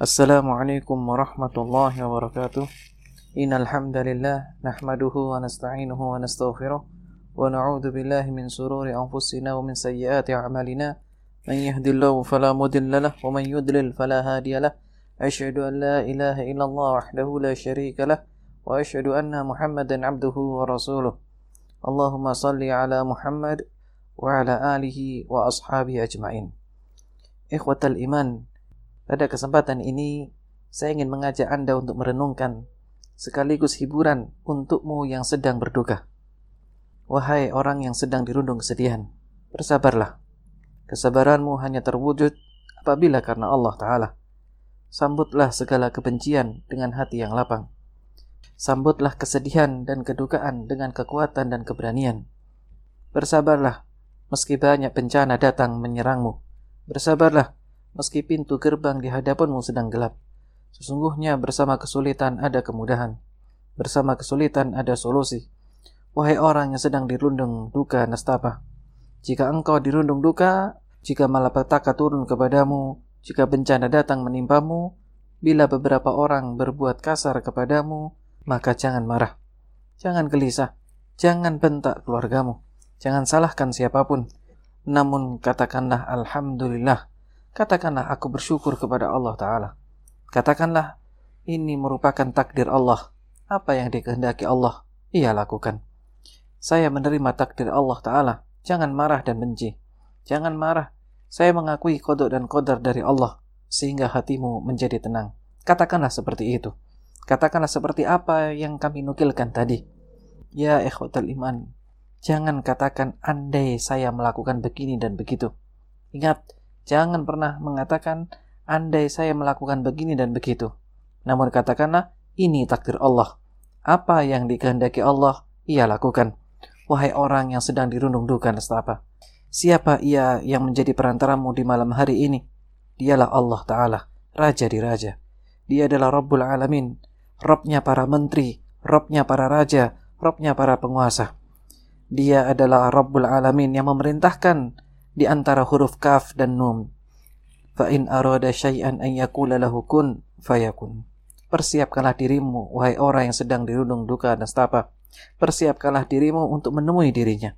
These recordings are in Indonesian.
السلام عليكم ورحمة الله وبركاته. إن الحمد لله نحمده ونستعينه ونستغفره ونعوذ بالله من سرور أنفسنا ومن سيئات أعمالنا. من يهد الله فلا مضل له ومن يضلل فلا هادي له. أشهد أن لا إله إلا الله وحده لا شريك له وأشهد أن محمدا عبده ورسوله. اللهم صل على محمد وعلى آله وأصحابه أجمعين. إخوة الإيمان pada kesempatan ini, saya ingin mengajak Anda untuk merenungkan sekaligus hiburan untukmu yang sedang berduka. Wahai orang yang sedang dirundung kesedihan, bersabarlah. Kesabaranmu hanya terwujud apabila karena Allah Ta'ala. Sambutlah segala kebencian dengan hati yang lapang. Sambutlah kesedihan dan kedukaan dengan kekuatan dan keberanian. Bersabarlah, meski banyak bencana datang menyerangmu. Bersabarlah, meski pintu gerbang di hadapanmu sedang gelap. Sesungguhnya bersama kesulitan ada kemudahan. Bersama kesulitan ada solusi. Wahai orang yang sedang dirundung duka nestapa. Jika engkau dirundung duka, jika malapetaka turun kepadamu, jika bencana datang menimpamu, bila beberapa orang berbuat kasar kepadamu, maka jangan marah. Jangan gelisah. Jangan bentak keluargamu. Jangan salahkan siapa pun. Namun katakanlah Alhamdulillah Katakanlah aku bersyukur kepada Allah Ta'ala. Katakanlah ini merupakan takdir Allah. Apa yang dikehendaki Allah, ia lakukan. Saya menerima takdir Allah Ta'ala. Jangan marah dan benci. Jangan marah. Saya mengakui kodok dan kodar dari Allah. Sehingga hatimu menjadi tenang. Katakanlah seperti itu. Katakanlah seperti apa yang kami nukilkan tadi. Ya ikhwatal iman. Jangan katakan andai saya melakukan begini dan begitu. Ingat, Jangan pernah mengatakan, andai saya melakukan begini dan begitu. Namun katakanlah, ini takdir Allah. Apa yang dikehendaki Allah, ia lakukan. Wahai orang yang sedang dirundung duka nestapa. Siapa ia yang menjadi perantaramu di malam hari ini? Dialah Allah Ta'ala, Raja di Raja. Dia adalah Rabbul Alamin, Robnya para menteri, Robnya para raja, Robnya para penguasa. Dia adalah Rabbul Alamin yang memerintahkan di antara huruf kaf dan nun. Fa in arada syai'an an yakula lahu kun fayakun. Persiapkanlah dirimu, wahai orang yang sedang dirundung duka dan setapa. Persiapkanlah dirimu untuk menemui dirinya.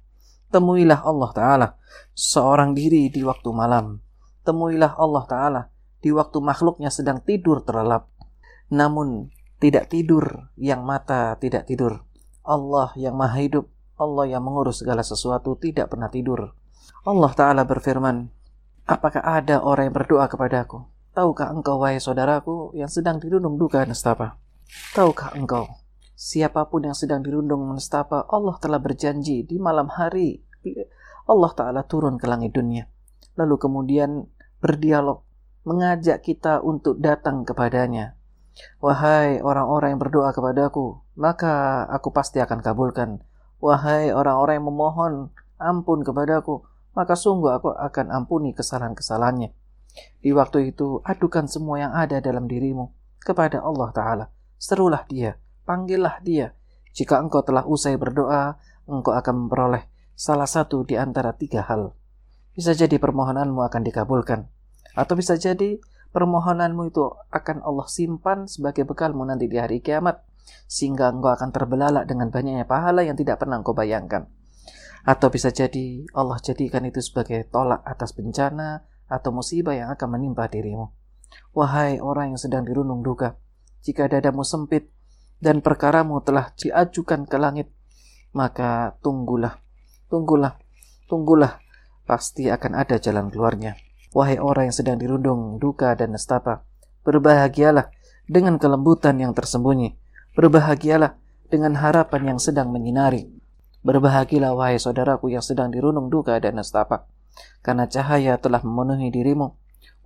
Temuilah Allah Ta'ala seorang diri di waktu malam. Temuilah Allah Ta'ala di waktu makhluknya sedang tidur terlelap. Namun tidak tidur yang mata tidak tidur. Allah yang maha hidup, Allah yang mengurus segala sesuatu tidak pernah tidur. Allah Ta'ala berfirman, Apakah ada orang yang berdoa kepadaku? Tahukah engkau, wahai saudaraku, yang sedang dirundung duka nestapa? Tahukah engkau, siapa pun yang sedang dirundung nestapa, Allah telah berjanji di malam hari, Allah Ta'ala turun ke langit dunia. Lalu kemudian berdialog, mengajak kita untuk datang kepadanya. Wahai orang-orang yang berdoa kepadaku, maka aku pasti akan kabulkan. Wahai orang-orang yang memohon ampun kepadaku, maka sungguh aku akan ampuni kesalahan-kesalahannya. Di waktu itu, adukan semua yang ada dalam dirimu kepada Allah Ta'ala. Serulah dia, panggillah dia. Jika engkau telah usai berdoa, engkau akan memperoleh salah satu di antara tiga hal. Bisa jadi permohonanmu akan dikabulkan. Atau bisa jadi permohonanmu itu akan Allah simpan sebagai bekalmu nanti di hari kiamat. Sehingga engkau akan terbelalak dengan banyaknya pahala yang tidak pernah engkau bayangkan. Atau bisa jadi Allah jadikan itu sebagai tolak atas bencana atau musibah yang akan menimpa dirimu. Wahai orang yang sedang dirundung duka, jika dadamu sempit dan perkaramu telah diajukan ke langit, maka tunggulah, tunggulah, tunggulah, pasti akan ada jalan keluarnya. Wahai orang yang sedang dirundung duka dan nestapa, berbahagialah dengan kelembutan yang tersembunyi. Berbahagialah dengan harapan yang sedang menyinari. Berbahagialah wahai saudaraku yang sedang dirunung duka dan nestapa, karena cahaya telah memenuhi dirimu.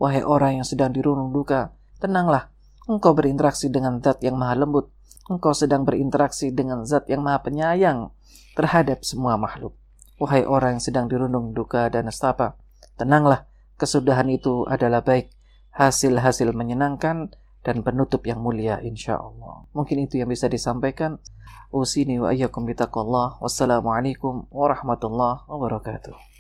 Wahai orang yang sedang dirunung duka, tenanglah, engkau berinteraksi dengan zat yang maha lembut. Engkau sedang berinteraksi dengan zat yang maha penyayang terhadap semua makhluk. Wahai orang yang sedang dirundung duka dan nestapa, tenanglah, kesudahan itu adalah baik, hasil-hasil menyenangkan, dan penutup yang mulia insya Allah. Mungkin itu yang bisa disampaikan. Usini wa ayyakum bitaqallah. Wassalamualaikum warahmatullahi wabarakatuh.